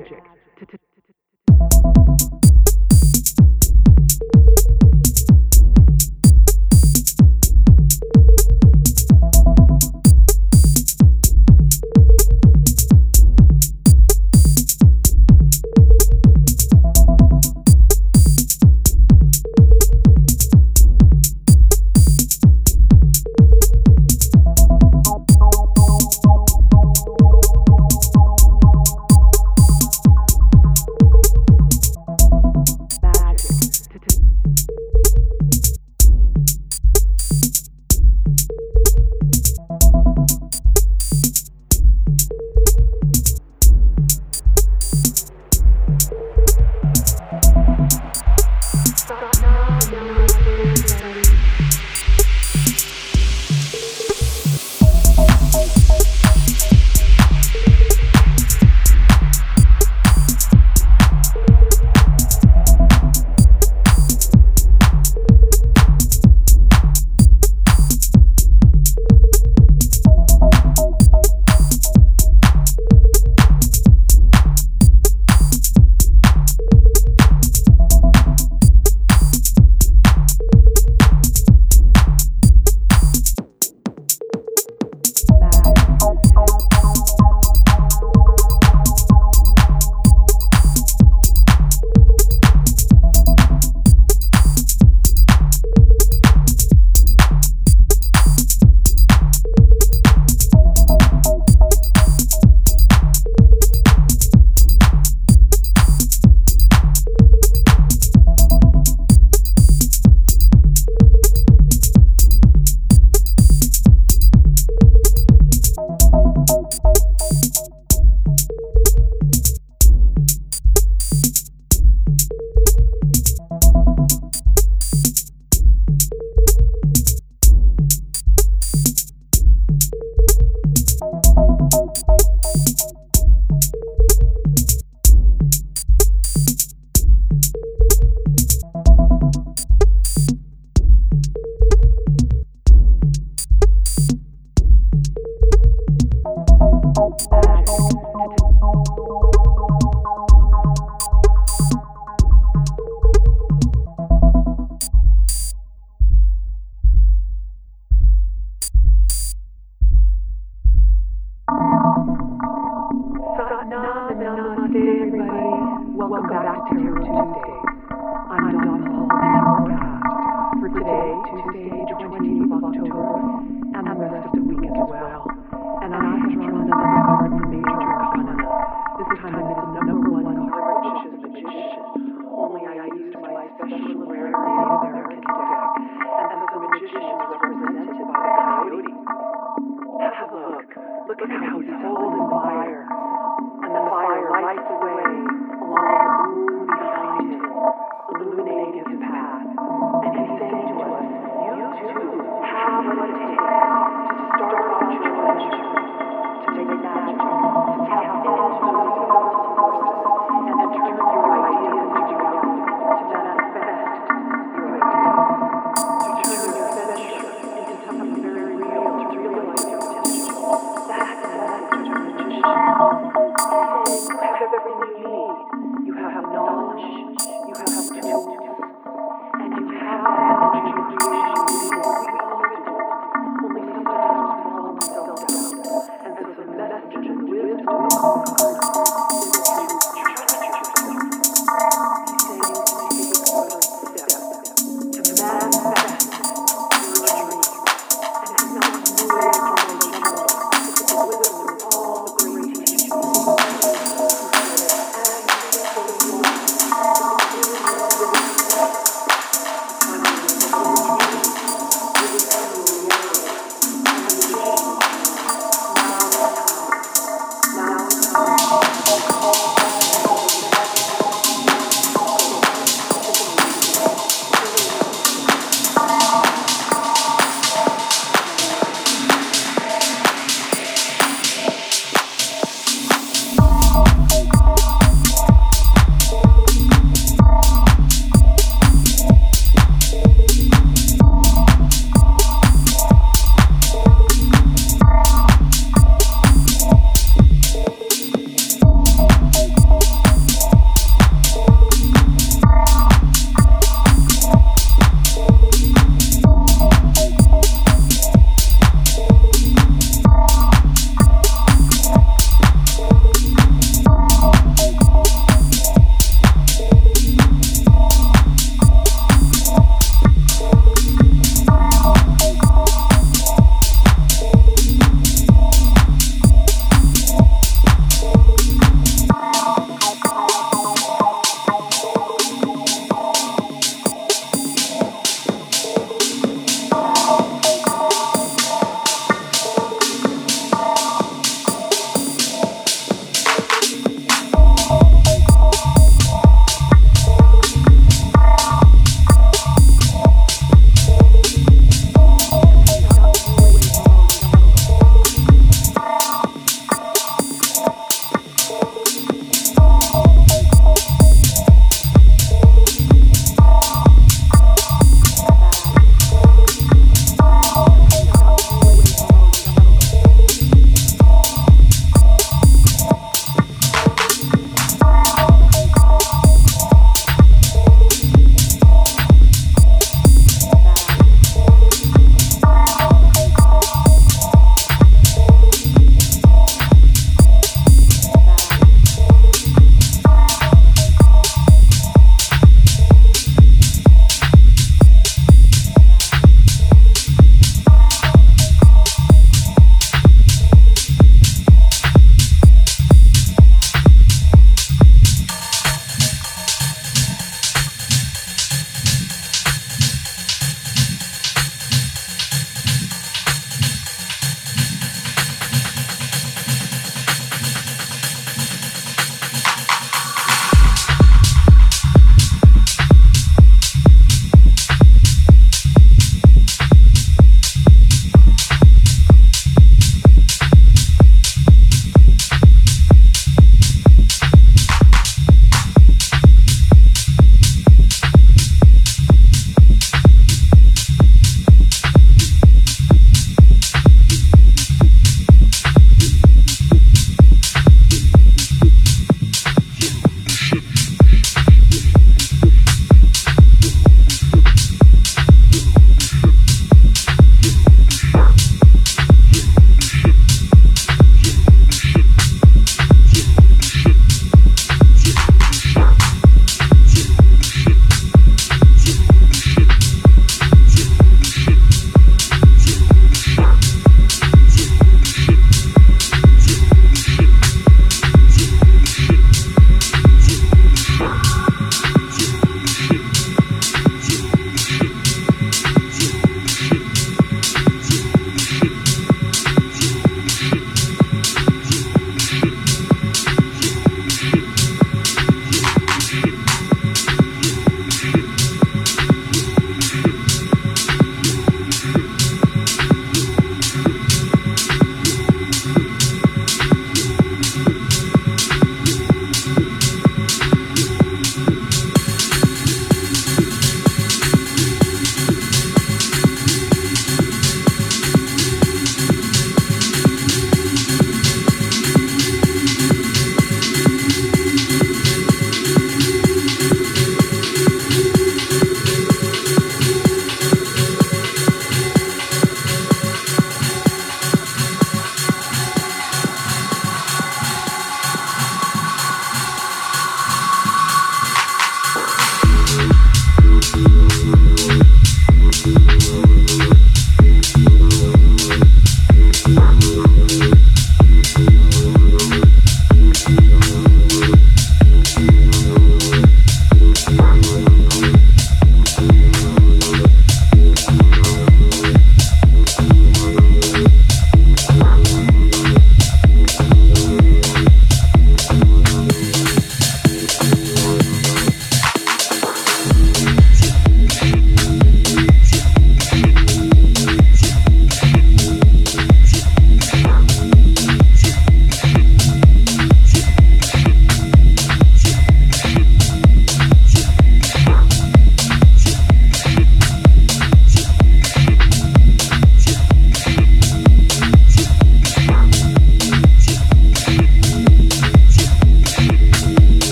magic. To, to